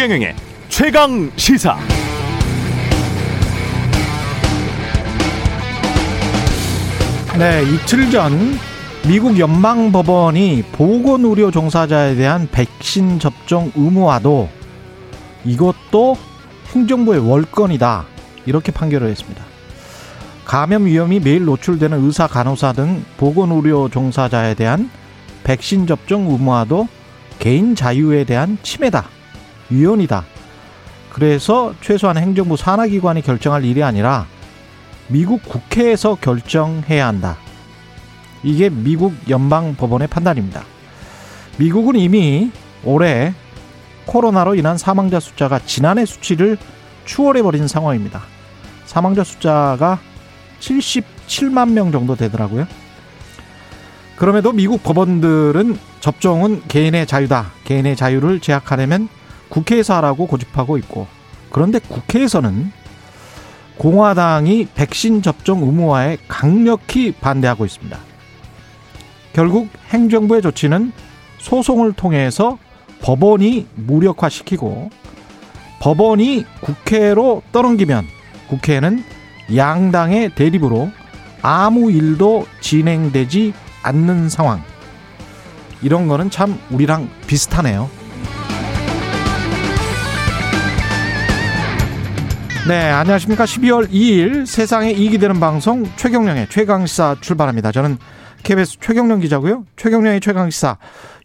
최경영의 최강 시사. 네, 이틀 전 미국 연방 법원이 보건 의료 종사자에 대한 백신 접종 의무화도 이것도 행정부의 월권이다. 이렇게 판결을 했습니다. 감염 위험이 매일 노출되는 의사, 간호사 등 보건 의료 종사자에 대한 백신 접종 의무화도 개인 자유에 대한 침해다. 위헌이다. 그래서 최소한 행정부 산하기관이 결정할 일이 아니라 미국 국회에서 결정해야 한다. 이게 미국 연방 법원의 판단입니다. 미국은 이미 올해 코로나로 인한 사망자 숫자가 지난해 수치를 추월해버린 상황입니다. 사망자 숫자가 77만 명 정도 되더라고요. 그럼에도 미국 법원들은 접종은 개인의 자유다. 개인의 자유를 제약하려면 국회에서 하라고 고집하고 있고 그런데 국회에서는 공화당이 백신 접종 의무화에 강력히 반대하고 있습니다. 결국 행정부의 조치는 소송을 통해서 법원이 무력화시키고 법원이 국회로 떠넘기면 국회는 양당의 대립으로 아무 일도 진행되지 않는 상황. 이런 거는 참 우리랑 비슷하네요. 네, 안녕하십니까. 12월 2일 세상에 이익이 되는 방송 최경령의 최강시사 출발합니다. 저는 KBS 최경령 기자고요. 최경령의 최강시사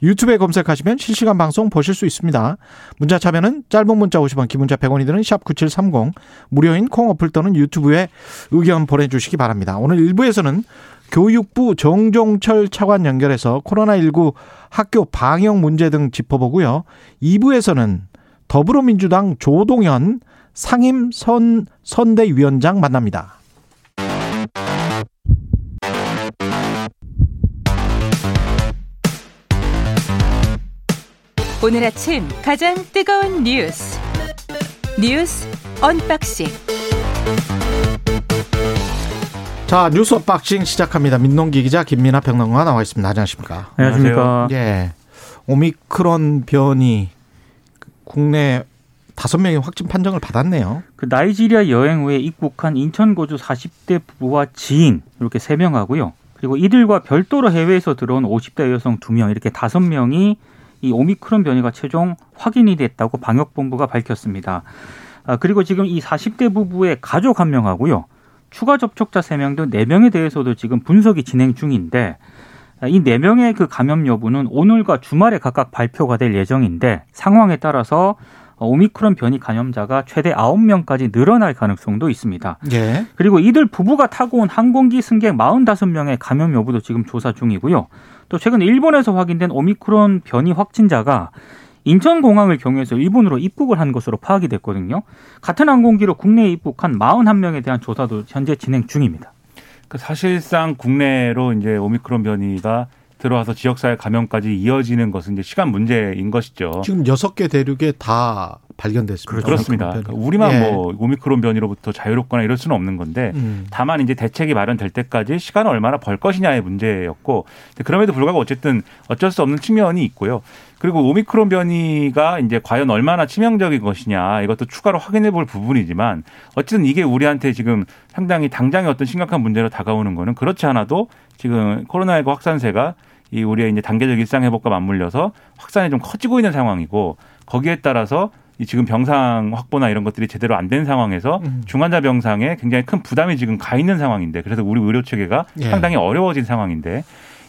유튜브에 검색하시면 실시간 방송 보실 수 있습니다. 문자 참여는 짧은 문자 50원, 긴 문자 100원이 드는 샵 9730 무료인 콩 어플 또는 유튜브에 의견 보내주시기 바랍니다. 오늘 1부에서는 교육부 정종철 차관 연결해서 코로나19 학교 방역 문제 등 짚어보고요. 2부에서는 더불어민주당 조동현 상임 선 선대위원장 만납니다. 오늘 아침 가장 뜨거운 뉴스 뉴스 언박싱 자 뉴스 unboxing 시작합니다. 민동기 기자 김민아 평론가 나와 있습니다. 안녕하십니까? 안녕하십니까? 예, 오미크론 변이 국내 다섯 명의 확진 판정을 받았네요. 그 나이지리아 여행 후에 입국한 인천 거주 40대 부부와 지인 이렇게 세 명하고요. 그리고 이들과 별도로 해외에서 들어온 50대 여성 두 명 이렇게 다섯 명이 이 오미크론 변이가 최종 확인이 됐다고 방역본부가 밝혔습니다. 아, 그리고 지금 이 40대 부부의 가족 한 명하고요. 추가 접촉자 3명 등 4명에 대해서도 지금 분석이 진행 중인데 이 4명의 그 감염 여부는 오늘과 주말에 각각 발표가 될 예정인데 상황에 따라서 오미크론 변이 감염자가 최대 9명까지 늘어날 가능성도 있습니다. 예. 그리고 이들 부부가 타고 온 항공기 승객 45명의 감염 여부도 지금 조사 중이고요. 또 최근 일본에서 확인된 오미크론 변이 확진자가 인천공항을 경유해서 일본으로 입국을 한 것으로 파악이 됐거든요. 같은 항공기로 국내에 입국한 41명에 대한 조사도 현재 진행 중입니다. 그 사실상 국내로 이제 오미크론 변이가 들어와서 지역사회 감염까지 이어지는 것은 이제 시간 문제인 것이죠. 지금 여섯 개 대륙에 다 발견됐습니다. 그렇습니다. 오미크론 그러니까 우리만 예. 뭐 오미크론 변이로부터 자유롭거나 이럴 수는 없는 건데 음. 다만 이제 대책이 마련될 때까지 시간을 얼마나 벌 것이냐의 문제였고 그럼에도 불구하고 어쨌든 어쩔 수 없는 측면이 있고요. 그리고 오미크론 변이가 이제 과연 얼마나 치명적인 것이냐 이것도 추가로 확인해 볼 부분이지만 어쨌든 이게 우리한테 지금 상당히 당장의 어떤 심각한 문제로 다가오는 거는 그렇지 않아도 지금 코로나19 확산세가 이 우리의 이제 단계적 일상 회복과 맞물려서 확산이 좀 커지고 있는 상황이고 거기에 따라서 이 지금 병상 확보나 이런 것들이 제대로 안 된 상황에서 음. 중환자 병상에 굉장히 큰 부담이 지금 가 있는 상황인데 그래서 우리 의료 체계가 예. 상당히 어려워진 상황인데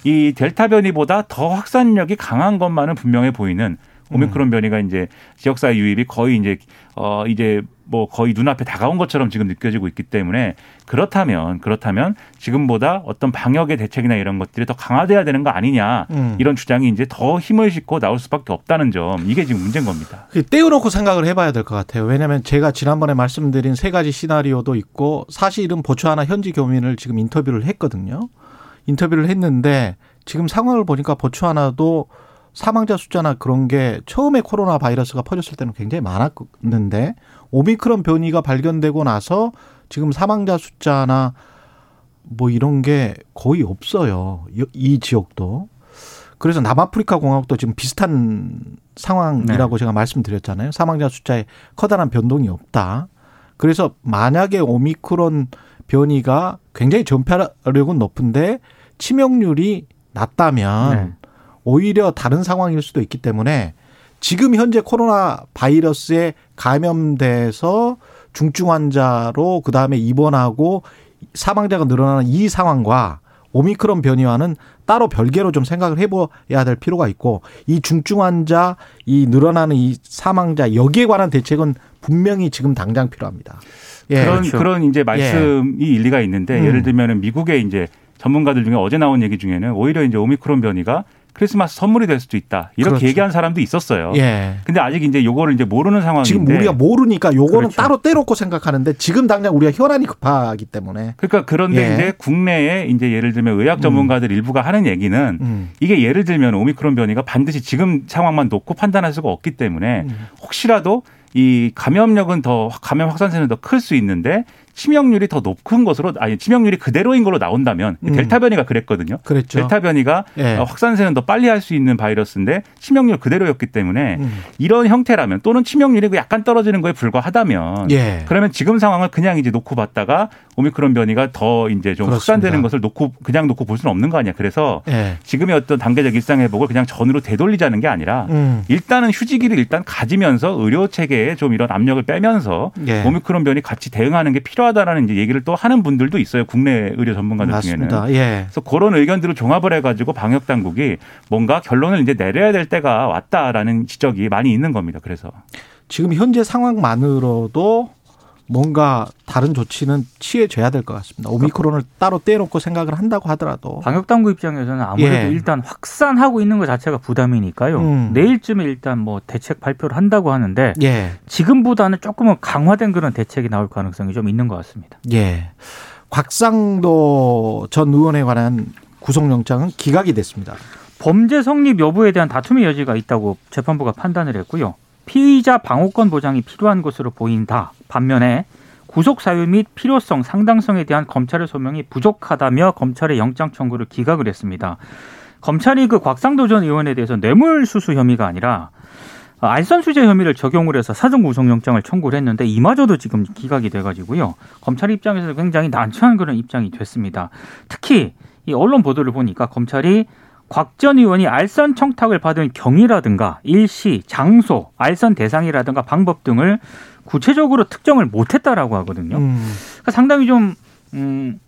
이 델타 변이보다 더 확산력이 강한 것만은 분명해 보이는 오미크론 변이가 이제 지역사회 유입이 거의 이제 어 이제 뭐 거의 눈앞에 다가온 것처럼 지금 느껴지고 있기 때문에 그렇다면 그렇다면 지금보다 어떤 방역의 대책이나 이런 것들이 더 강화돼야 되는 거 아니냐 음. 이런 주장이 이제 더 힘을 싣고 나올 수밖에 없다는 점 이게 지금 문제인 겁니다. 그 떼어놓고 생각을 해봐야 될 것 같아요. 왜냐하면 제가 지난번에 말씀드린 세 가지 시나리오도 있고 사실은 보츠와나 현지 교민을 지금 인터뷰를 했거든요. 인터뷰를 했는데 지금 상황을 보니까 보츠와나도 사망자 숫자나 그런 게 처음에 코로나 바이러스가 퍼졌을 때는 굉장히 많았는데 오미크론 변이가 발견되고 나서 지금 사망자 숫자나 뭐 이런 게 거의 없어요. 이- 이 지역도. 그래서 남아프리카 공화국도 지금 비슷한 상황이라고 네. 제가 말씀드렸잖아요. 사망자 숫자에 커다란 변동이 없다. 그래서 만약에 오미크론 변이가 굉장히 전파력은 높은데 치명률이 낮다면 네. 오히려 다른 상황일 수도 있기 때문에 지금 현재 코로나 바이러스에 감염돼서 중증 환자로 그 다음에 입원하고 사망자가 늘어나는 이 상황과 오미크론 변이와는 따로 별개로 좀 생각을 해봐야 될 필요가 있고 이 중증 환자, 이 늘어나는 이 사망자 여기에 관한 대책은 분명히 지금 당장 필요합니다. 예. 그런 그렇죠. 그런 이제 말씀이 일리가 있는데 음. 예를 들면은 미국의 이제 전문가들 중에 어제 나온 얘기 중에는 오히려 이제 오미크론 변이가 크리스마스 선물이 될 수도 있다 이렇게 그렇죠. 얘기한 사람도 있었어요. 예. 근데 아직 이제 요거를 이제 모르는 상황인데 지금 우리가 모르니까 요거는 그렇죠. 따로 떼놓고 생각하는데 지금 당장 우리가 혈안이 급하기 때문에 그러니까 그런데 예. 이제 국내에 이제 예를 들면 의학 전문가들 일부가 하는 얘기는 음. 이게 예를 들면 오미크론 변이가 반드시 지금 상황만 놓고 판단할 수가 없기 때문에 음. 혹시라도 이 감염력은 더 감염 확산세는 더 클 수 있는데 치명률이 더 높은 것으로 아니 치명률이 그대로인 걸로 나온다면 음. 델타 변이가 그랬거든요. 그랬죠. 델타 변이가 예. 어, 확산세는 더 빨리 할 수 있는 바이러스인데 치명률 그대로였기 때문에 음. 이런 형태라면 또는 치명률이 약간 떨어지는 거에 불과하다면 예. 그러면 지금 상황을 그냥 이제 놓고 봤다가 오미크론 변이가 더 이제 좀 그렇습니다. 확산되는 것을 놓고 그냥 놓고 볼 수는 없는 거 아니야. 그래서 예. 지금의 어떤 단계적 일상 회복을 그냥 전으로 되돌리자는 게 아니라 음. 일단은 휴지기를 일단 가지면서 의료 체계에 좀 이런 압력을 빼면서 예. 오미크론 변이 같이 대응하는 게 필요 하다라는 이제 얘기를 또 하는 분들도 있어요. 국내 의료 전문가들 중에는. 맞습니다. 예. 그래서 그런 의견들을 종합을 해가지고 방역 당국이 뭔가 결론을 이제 내려야 될 때가 왔다라는 지적이 많이 있는 겁니다. 그래서 지금 현재 상황만으로도 뭔가 다른 조치는 취해져야 될 것 같습니다. 오미크론을 따로 떼놓고 생각을 한다고 하더라도 방역 당국 입장에서는 아무래도 예. 일단 확산하고 있는 것 자체가 부담이니까요. 음. 내일쯤에 일단 뭐 대책 발표를 한다고 하는데 예. 지금보다는 조금은 강화된 그런 대책이 나올 가능성이 좀 있는 것 같습니다. 예. 곽상도 전 의원에 관한 구속영장은 기각이 됐습니다. 범죄 성립 여부에 대한 다툼의 여지가 있다고 재판부가 판단을 했고요. 피의자 방어권 보장이 필요한 것으로 보인다. 반면에 구속 사유 및 필요성, 상당성에 대한 검찰의 소명이 부족하다며 검찰의 영장 청구를 기각을 했습니다. 검찰이 그 곽상도 전 의원에 대해서 뇌물 수수 혐의가 아니라 알선 수재 혐의를 적용을 해서 사전 구속 영장을 청구를 했는데 이마저도 지금 기각이 돼가지고요. 검찰 입장에서 굉장히 난처한 그런 입장이 됐습니다. 특히 이 언론 보도를 보니까 검찰이 곽 전 의원이 알선 청탁을 받은 경위라든가 일시, 장소, 알선 대상이라든가 방법 등을 구체적으로 특정을 못했다라고 하거든요. 음. 그러니까 상당히 좀 음,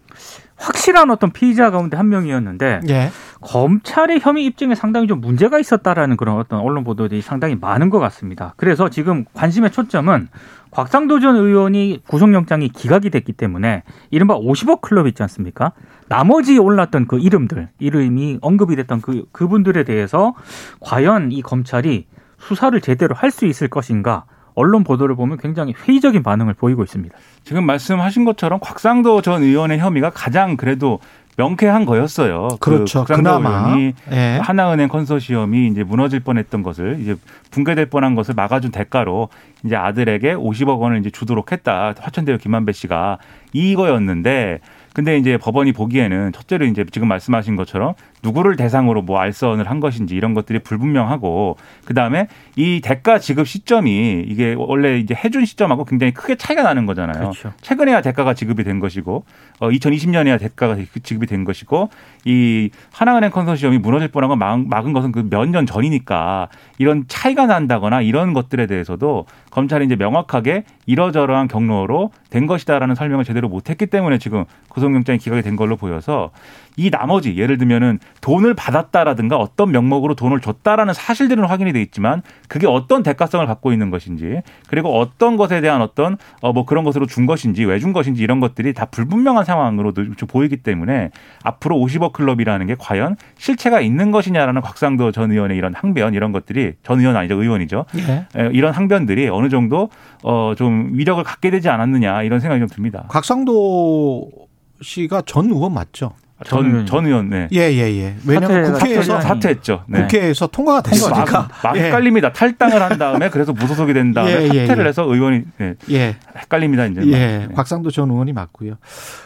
확실한 어떤 피의자 가운데 한 명이었는데 예. 검찰의 혐의 입증에 상당히 좀 문제가 있었다라는 그런 어떤 언론 보도들이 상당히 많은 것 같습니다. 그래서 지금 관심의 초점은 곽상도 전 의원이 구속영장이 기각이 됐기 때문에 이른바 50억 클럽 있지 않습니까? 나머지 올랐던 그 이름들, 이름이 언급이 됐던 그, 그분들에 대해서 과연 이 검찰이 수사를 제대로 할 수 있을 것인가? 언론 보도를 보면 굉장히 회의적인 반응을 보이고 있습니다. 지금 말씀하신 것처럼 곽상도 전 의원의 혐의가 가장 그래도 명쾌한 거였어요. 그렇죠. 그 그나마. 예. 하나은행 컨소시엄이 이제 무너질 뻔했던 것을 이제 붕괴될 뻔한 것을 막아준 대가로 이제 아들에게 50억 원을 이제 주도록 했다. 화천대유 김만배 씨가 이거였는데 근데 이제 법원이 보기에는 첫째로 이제 지금 말씀하신 것처럼 누구를 대상으로 뭐 알선을 한 것인지 이런 것들이 불분명하고 그다음에 이 대가 지급 시점이 이게 원래 이제 해준 시점하고 굉장히 크게 차이가 나는 거잖아요. 그렇죠. 최근에야 대가가 지급이 된 것이고 어 2020년에야 대가가 지급이 된 것이고 이 하나은행 컨소시엄이 무너질 뻔한 건 막- 막은 것은 그 몇 년 전이니까 이런 차이가 난다거나 이런 것들에 대해서도 검찰이 이제 명확하게 이러저러한 경로로 된 것이다라는 설명을 제대로 못 했기 때문에 지금 구속영장이 기각이 된 걸로 보여서 이 나머지 예를 들면은 돈을 받았다라든가 어떤 명목으로 돈을 줬다라는 사실들은 확인이 돼 있지만 그게 어떤 대가성을 갖고 있는 것인지 그리고 어떤 것에 대한 어떤 어 뭐 그런 것으로 준 것인지 왜 준 것인지 이런 것들이 다 불분명한 상황으로 좀 보이기 때문에 앞으로 50억 클럽이라는 게 과연 실체가 있는 것이냐라는 곽상도 전 의원의 이런 항변 이런 것들이 전 의원 아니죠 의원이죠 예. 에, 이런 항변들이 어느 정도 어 좀 위력을 갖게 되지 않았느냐 이런 생각이 좀 듭니다. 곽상도 씨가 전 의원 맞죠? 전 전. 전 의원 네. 예, 예, 예. 왜냐면 사퇴- 국회에서 사퇴- 사퇴했죠. 네. 국회에서 통과가 됐으니까. 막, 막 예. 헷갈립니다. 탈당을 한 다음에 그래서 무소속이 된 다음에 예, 예, 사퇴를 예. 해서 의원이 네, 예. 헷갈립니다 이제. 예, 네. 곽상도 전 의원이 맞고요.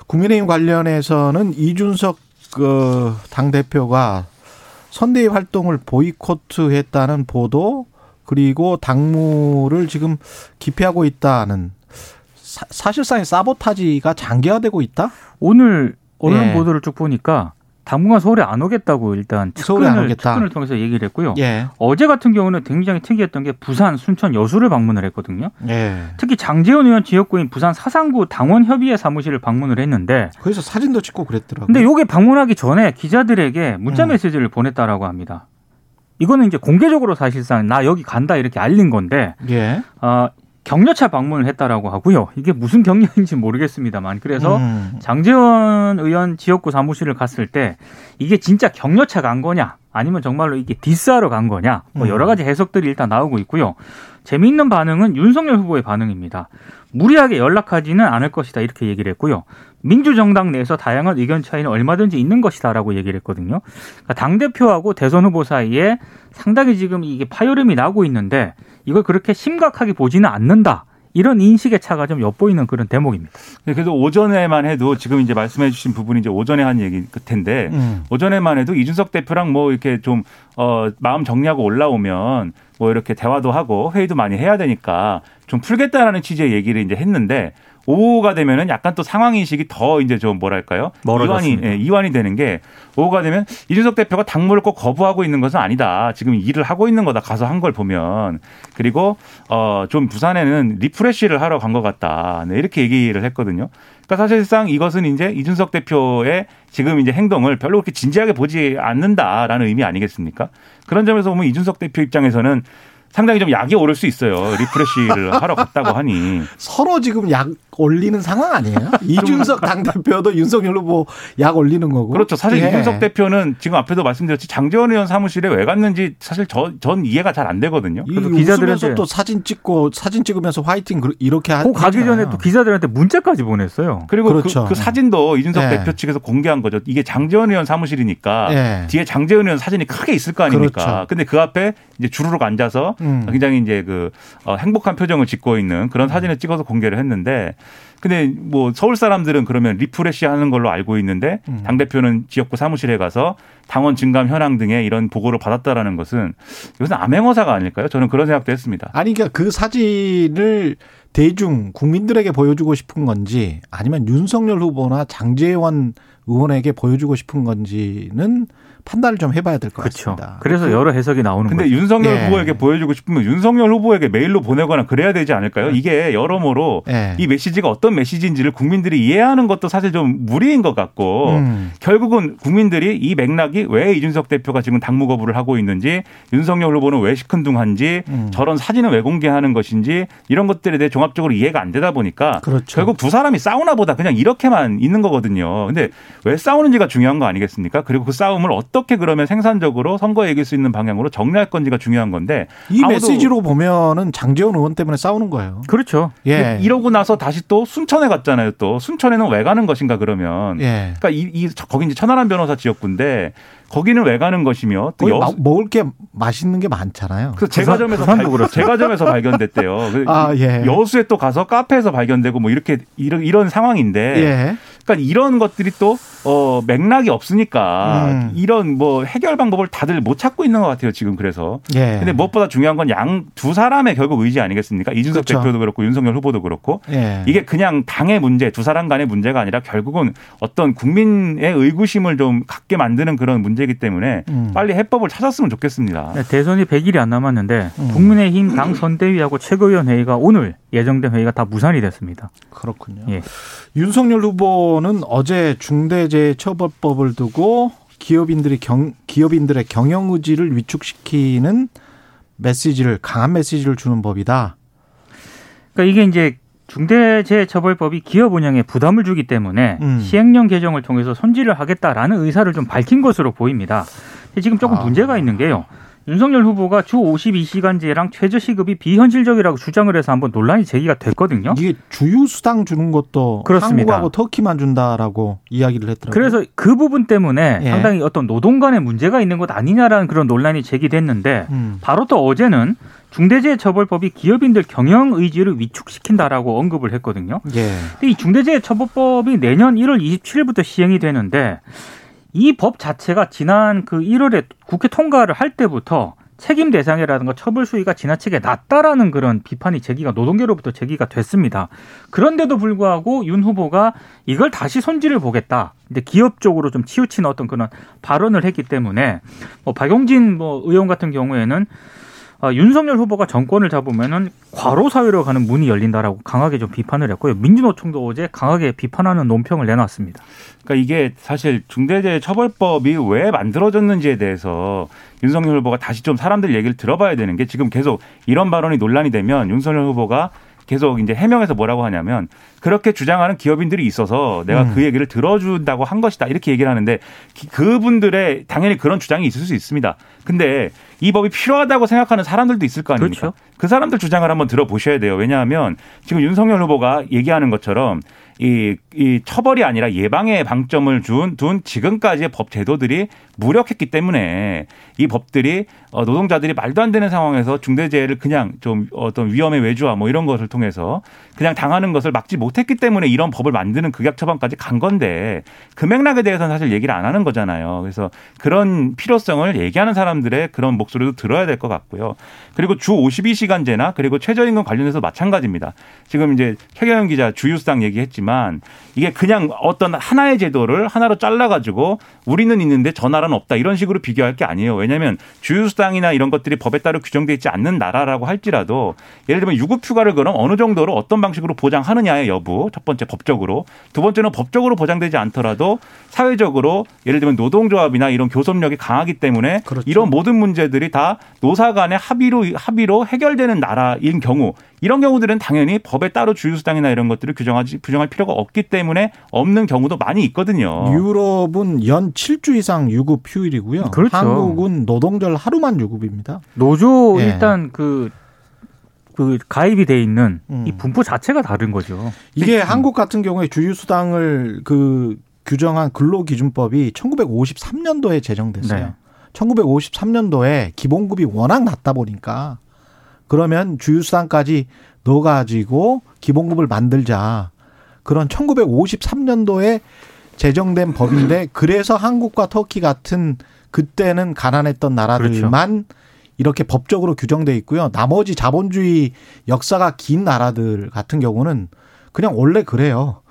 국민의힘 관련해서는 이준석 그 당 대표가 선대위 활동을 보이콧했다는 보도 그리고 당무를 지금 기피하고 있다는 사, 사실상의 사보타지가 장기화되고 있다? 오늘 언론 예. 보도를 쭉 보니까 당분간 서울에 안 오겠다고 일단 측근을, 오겠다. 측근을 통해서 얘기를 했고요. 예. 어제 같은 경우는 굉장히 특이했던 게 부산, 순천, 여수를 방문을 했거든요. 예. 특히 장재원 의원 지역구인 부산 사상구 당원협의회 사무실을 방문을 했는데 거기서 사진도 찍고 그랬더라고요. 근데 요게 방문하기 전에 기자들에게 문자 음. 메시지를 보냈다라고 합니다. 이거는 이제 공개적으로 사실상 나 여기 간다 이렇게 알린 건데 예. 어, 격려차 방문을 했다라고 하고요. 이게 무슨 격려인지 모르겠습니다만 그래서 음. 장재원 의원 지역구 사무실을 갔을 때 이게 진짜 격려차 간 거냐 아니면 정말로 이게 diss하러 간 거냐 뭐 음. 여러 가지 해석들이 일단 나오고 있고요. 재미있는 반응은 윤석열 후보의 반응입니다. 무리하게 연락하지는 않을 것이다 이렇게 얘기를 했고요. 민주정당 내에서 다양한 의견 차이는 얼마든지 있는 것이다라고 얘기를 했거든요. 그러니까 당 대표하고 대선 후보 사이에 상당히 지금 이게 파열음이 나고 있는데 이걸 그렇게 심각하게 보지는 않는다. 이런 인식의 차가 좀 엿보이는 그런 대목입니다. 네, 그래도 오전에만 해도 지금 이제 말씀해 주신 부분이 이제 오전에 한 얘기 텐데 음. 오전에만 해도 이준석 대표랑 뭐 이렇게 좀 어, 마음 정리하고 올라오면 뭐 이렇게 대화도 하고 회의도 많이 해야 되니까 좀 풀겠다라는 취지의 얘기를 이제 했는데 오후가 되면은 약간 또 상황 인식이 더 이제 좀 뭐랄까요 이완이 멀어졌습니다. 예, 이완이 되는 게 오후가 되면 이준석 대표가 당무를 꼭 거부하고 있는 것은 아니다 지금 일을 하고 있는 거다 가서 한 걸 보면 그리고 어좀 부산에는 refresh를 하러 간 것 같다 네, 이렇게 얘기를 했거든요. 그러니까 사실상 이것은 이제 이준석 대표의 지금 이제 행동을 별로 그렇게 진지하게 보지 않는다라는 의미 아니겠습니까? 그런 점에서 보면 이준석 대표 입장에서는 상당히 좀 약이 오를 수 있어요. refresh를 하러 갔다고 하니. 서로 지금 약 올리는 상황 아니에요? 이준석 당대표도 윤석열 후보 약 올리는 거고. 그렇죠. 사실 예. 이준석 대표는 지금 앞에도 말씀드렸지 장재원 의원 사무실에 왜 갔는지 사실 저, 전 이해가 잘 안 되거든요. 기자들한테- 또 사진 찍고 사진 찍으면서 화이팅 그- 이렇게 하- 그 가기 전에. 또 기자들한테 문자까지 보냈어요. 그리고 그렇죠. 그, 그 사진도 이준석 네. 대표 측에서 공개한 거죠. 이게 장재원 의원 사무실이니까 예. 뒤에 장재원 의원 사진이 크게 있을 거 아닙니까? 그렇죠. 근데 그 앞에 이제 주르륵 앉아서 음. 굉장히 이제 그 어, 행복한 표정을 짓고 있는 그런 사진을 찍어서 공개를 했는데 근데 뭐 서울 사람들은 그러면 refresh 하는 걸로 알고 있는데 음. 당 대표는 지역구 사무실에 가서 당원 증감 현황 등의 이런 보고를 받았다라는 것은 이것은 암행어사가 아닐까요? 저는 그런 생각도 했습니다. 아니 그러니까 그 사진을 대중 국민들에게 보여주고 싶은 건지 아니면 윤석열 후보나 장재원 의원에게 보여주고 싶은 건지는 판단을 좀 해봐야 될것 그렇죠. 같습니다. 그래서 여러 해석이 나오는 근데 거죠. 윤석열 예. 후보에게 보여주고 싶으면 윤석열 후보에게 메일로 보내거나 그래야 되지 않을까요? 이게 여러모로 예. 이 메시지가 어떤 메시지인지를 국민들이 이해하는 것도 사실 좀 무리인 것 같고 음. 결국은 국민들이 이 맥락이 왜 이준석 대표가 지금 당무 거부를 하고 있는지 윤석열 후보는 왜 시큰둥한지 음. 저런 사진을 왜 공개하는 것인지 이런 것들에 대해 종합적으로 이해가 안 되다 보니까 그렇죠. 결국 두 사람이 싸우나 보다 그냥 이렇게만 있는 거거든요. 근데 왜 싸우는지가 중요한 거 아니겠습니까? 그리고 그 싸움을 어떻게 그러면 생산적으로 선거에 이길 수 있는 방향으로 정리할 건지가 중요한 건데 이 메시지로 보면은 장재원 의원 때문에 싸우는 거예요. 그렇죠. 예. 이러고 나서 다시 또 순천에 갔잖아요. 또 순천에는 왜 가는 것인가 그러면 예. 그러니까 이, 이 거기 이제 천하람 변호사 지역구인데 거기는 왜 가는 것이며 또 여, 마- 먹을 게 맛있는 게 많잖아요. 그래서 제과점에서 발, 그렇습니다. 제과점에서 발견됐대요. 그 아, 예. 여수에 또 가서 카페에서 발견되고 뭐 이렇게 이런, 이런 상황인데 예. 그러니까 이런 것들이 또 어, 맥락이 없으니까 음. 이런 뭐 해결 방법을 다들 못 찾고 있는 것 같아요 지금 그래서. 예. 근데 무엇보다 중요한 건 양 두 사람의 결국 의지 아니겠습니까? 이준석 그렇죠. 대표도 그렇고 윤석열 후보도 그렇고 예. 이게 그냥 당의 문제 두 사람 간의 문제가 아니라 결국은 어떤 국민의 의구심을 좀 갖게 만드는 그런 문제 이기 때문에 음. 빨리 해법을 찾았으면 좋겠습니다. 네, 대선이 100일이 안 남았는데 음. 국민의힘 당 선대위하고 최고위원 회의가 오늘 예정된 회의가 다 무산이 됐습니다. 그렇군요. 예. 윤석열 후보는 어제 중대재해처벌법을 두고 기업인들이 경, 기업인들의 경영 의지를 위축시키는 메시지를 강한 메시지를 주는 법이다. 그러니까 이게 이제 중대재해처벌법이 기업 운영에 부담을 주기 때문에 음. 시행령 개정을 통해서 손질을 하겠다라는 의사를 좀 밝힌 것으로 보입니다. 지금 조금 아. 문제가 있는 게요. 윤석열 후보가 주 52시간제랑 최저시급이 비현실적이라고 주장을 해서 한번 논란이 제기가 됐거든요. 이게 주유수당 주는 것도 그렇습니다. 한국하고 터키만 준다라고 이야기를 했더라고요. 그래서 그 부분 때문에 예. 상당히 어떤 노동 간의 문제가 있는 것 아니냐라는 그런 논란이 제기됐는데 음. 바로 또 어제는 중대재해처벌법이 기업인들 경영 의지를 위축시킨다라고 언급을 했거든요. 예. 근데 이 중대재해처벌법이 내년 1월 27일부터 시행이 되는데 이 법 자체가 지난 그 1월에 국회 통과를 할 때부터 책임 대상이라든가 처벌 수위가 지나치게 낮다라는 그런 비판이 제기가 노동계로부터 제기가 됐습니다. 그런데도 불구하고 윤 후보가 이걸 다시 손질을 보겠다. 근데 기업 쪽으로 좀 치우치는 어떤 그런 발언을 했기 때문에 뭐 박용진 뭐 의원 같은 경우에는 아, 윤석열 후보가 정권을 잡으면은 과로 사회로 가는 문이 열린다라고 강하게 좀 비판을 했고요. 민주노총도 어제 강하게 비판하는 논평을 내놨습니다. 그러니까 이게 사실 중대재해처벌법이 왜 만들어졌는지에 대해서 윤석열 후보가 다시 좀 사람들 얘기를 들어봐야 되는 게 지금 계속 이런 발언이 논란이 되면 윤석열 후보가 계속 이제 해명해서 뭐라고 하냐면 그렇게 주장하는 기업인들이 있어서 내가 음. 그 얘기를 들어준다고 한 것이다 이렇게 얘기를 하는데 기- 그분들의 당연히 그런 주장이 있을 수 있습니다. 근데 이 법이 필요하다고 생각하는 사람들도 있을 거 아닙니까? 그렇죠. 그 사람들 주장을 한번 들어보셔야 돼요. 왜냐하면 지금 윤석열 후보가 얘기하는 것처럼 이, 이 처벌이 아니라 예방에 방점을 준, 둔 지금까지의 법 제도들이 무력했기 때문에 이 법들이 어, 노동자들이 말도 안 되는 상황에서 중대재해를 그냥 좀 어떤 위험의 외주화 뭐 이런 것을 통해서 그냥 당하는 것을 막지 못했기 때문에 이런 법을 만드는 극약 처방까지 간 건데 그 맥락에 대해서는 사실 얘기를 안 하는 거잖아요. 그래서 그런 필요성을 얘기하는 사람들의 그런 목소리도 들어야 될 것 같고요. 그리고 주 52시간제나 그리고 최저임금 관련해서 마찬가지입니다. 지금 이제 최경영 기자 주유수당 얘기했지만 이게 그냥 어떤 하나의 제도를 하나로 잘라가지고 우리는 있는데 저 나라는 없다 이런 식으로 비교할 게 아니에요. 왜냐하면 주유수당이나 이런 것들이 법에 따라 규정돼 있지 않는 나라라고 할지라도 예를 들면 유급휴가를 그럼 어느 정도로 어떤 방식으로 보장하느냐의 여부 첫 번째 법적으로 두 번째는 법적으로 보장되지 않더라도 사회적으로 예를 들면 노동조합이나 이런 교섭력이 강하기 때문에 그렇죠. 이런 모든 문제들이 다 노사 간의 합의로 합의로 해결되는 나라인 경우 이런 경우들은 당연히 법에 따로 주유수당이나 이런 것들을 규정하지 규정할 필요가 없기 때문에 없는 경우도 많이 있거든요. 유럽은 연 7주 이상 유급 휴일이고요. 그렇죠. 한국은 노동절 하루만 유급입니다. 노조 예. 일단 그, 그 가입이 돼 있는 음. 이 분포 자체가 다른 거죠. 이게 한국 같은 경우에 주휴수당을 그 규정한 근로기준법이 1953년도에 제정됐어요. 네. 1953년도에 기본급이 워낙 낮다 보니까 그러면 주휴수당까지 넣어가지고 기본급을 만들자. 그런 1953년도에 제정된 법인데 그래서 한국과 터키 같은 그때는 가난했던 나라들만 이렇게 법적으로 규정돼 있고요. 나머지 자본주의 역사가 긴 나라들 같은 경우는 그냥 원래 그래요.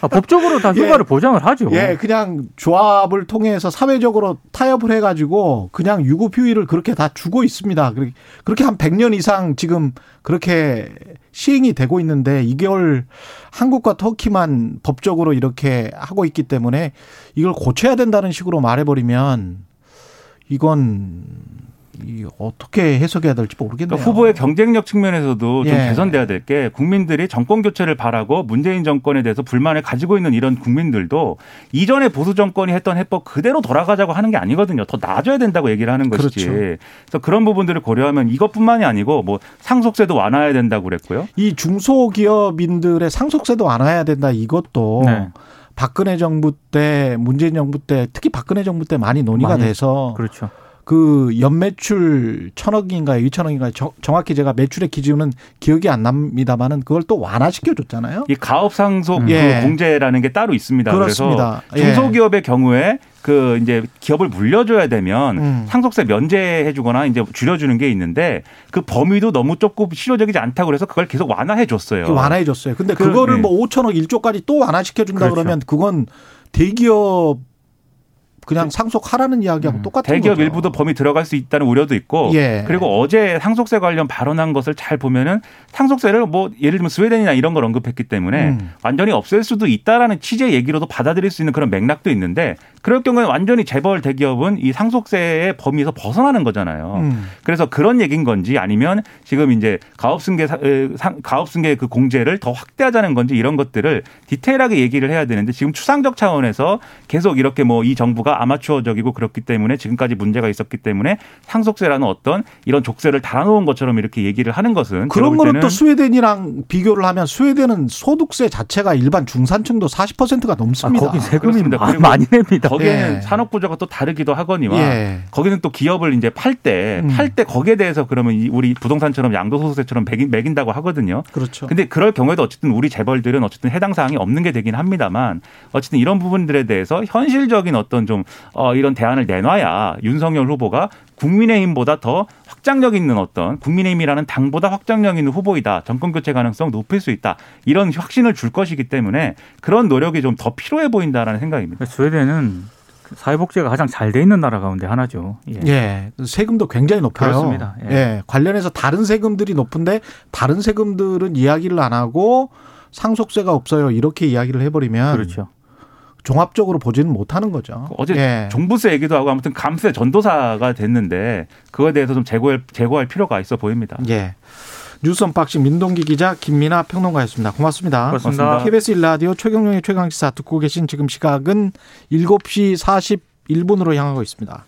아, 법적으로 다 예. 휴가를 보장을 하죠. 예, 그냥 조합을 통해서 사회적으로 타협을 해가지고 그냥 유급휴일을 그렇게 다 주고 있습니다. 그렇게- 한 100년 이상 지금 그렇게 시행이 되고 있는데 이걸 한국과 터키만 법적으로 이렇게 하고 있기 때문에 이걸 고쳐야 된다는 식으로 말해버리면 이건 이 어떻게 해석해야 될지 모르겠네요. 그러니까 후보의 경쟁력 측면에서도 좀 예. 개선돼야 될 게 국민들이 정권 교체를 바라고 문재인 정권에 대해서 불만을 가지고 있는 이런 국민들도 이전에 보수 정권이 했던 해법 그대로 돌아가자고 하는 게 아니거든요. 더 나아져야 된다고 얘기를 하는 것이지. 그렇죠. 그래서 그런 부분들을 고려하면 이것뿐만이 아니고 뭐 상속세도 완화해야 된다고 그랬고요. 이 중소기업인들의 상속세도 완화해야 된다 이것도 네. 박근혜 정부 때 문재인 정부 때 특히 박근혜 정부 때 많이 논의가 많이 돼서 그렇죠. 그 연매출 천억인가요 이천억인가요 정- 정확히 제가 매출의 기준은 기억이 안 납니다만은 그걸 또 완화시켜 줬잖아요. 이 가업 상속 그 예. 공제라는 게 따로 있습니다. 그렇습니다. 그래서 예. 중소기업의 경우에 그 이제 기업을 물려줘야 되면 음. 상속세 면제해주거나 이제 줄여주는 게 있는데 그 범위도 너무 좁고 실효적이지 않다고 그래서 그걸 계속 완화해 줬어요. 완화해 줬어요. 근데 그, 그거를 네. 뭐 5천억 1조까지 또 완화시켜 준다 그렇죠. 그러면 그건 대기업 그냥 상속하라는 이야기하고 똑같은 대기업 거죠. 일부도 범위 들어갈 수 있다는 우려도 있고 예. 그리고 어제 상속세 관련 발언한 것을 잘 보면은 상속세를 뭐 예를 들면 스웨덴이나 이런 걸 언급했기 때문에 음. 완전히 없앨 수도 있다라는 취지의 얘기로도 받아들일 수 있는 그런 맥락도 있는데 그럴 경우에 완전히 재벌 대기업은 이 상속세의 범위에서 벗어나는 거잖아요. 음. 그래서 그런 얘기인 건지 아니면 지금 이제 가업승계 가업승계 그 공제를 더 확대하자는 건지 이런 것들을 디테일하게 얘기를 해야 되는데 지금 추상적 차원에서 계속 이렇게 뭐 이 정부가 아마추어적이고 그렇기 때문에 지금까지 문제가 있었기 때문에 상속세라는 어떤 이런 족쇄를 달아놓은 것처럼 이렇게 얘기를 하는 것은 그런 거는 또 스웨덴이랑 비교를 하면 스웨덴은 소득세 자체가 일반 중산층도 40%가 아, 넘습니다. 거기 세금이 그리고 많이 냅니다. 거기에는 예. 산업 구조가 또 다르기도 하거니와 예. 거기는 또 기업을 이제 팔때 음. 팔때 거기에 대해서 그러면 이 우리 부동산처럼 양도소득세처럼 매긴, 매긴다고 하거든요. 그렇죠. 근데 그럴 경우에도 어쨌든 우리 재벌들은 어쨌든 해당 사항이 없는 게 되긴 합니다만 어쨌든 이런 부분들에 대해서 현실적인 어떤 좀 어, 이런 대안을 내놔야 윤석열 후보가 국민의힘보다 더 확장력 있는 어떤 국민의힘이라는 당보다 확장력 있는 후보이다. 정권 교체 가능성 높일 수 있다. 이런 확신을 줄 것이기 때문에 그런 노력이 좀 더 필요해 보인다라는 생각입니다. 스웨덴은 사회복지가 가장 잘 돼 있는 나라 가운데 하나죠. 예. 예, 세금도 굉장히 높아요. 그렇습니다. 예. 예, 관련해서 다른 세금들이 높은데 다른 세금들은 이야기를 안 하고 상속세가 없어요. 이렇게 이야기를 해버리면 그렇죠. 종합적으로 보지는 못하는 거죠. 어제 예. 종부세 얘기도 하고 아무튼 감세 전도사가 됐는데 그거에 대해서 좀 제고할, 제고할 필요가 있어 보입니다. 예. 뉴스 unboxing 민동기 기자 김민아 평론가였습니다. 고맙습니다. 고맙습니다. KBS 일라디오 최경영의 최강시사 듣고 계신 지금 시각은 7시 41분으로 향하고 있습니다.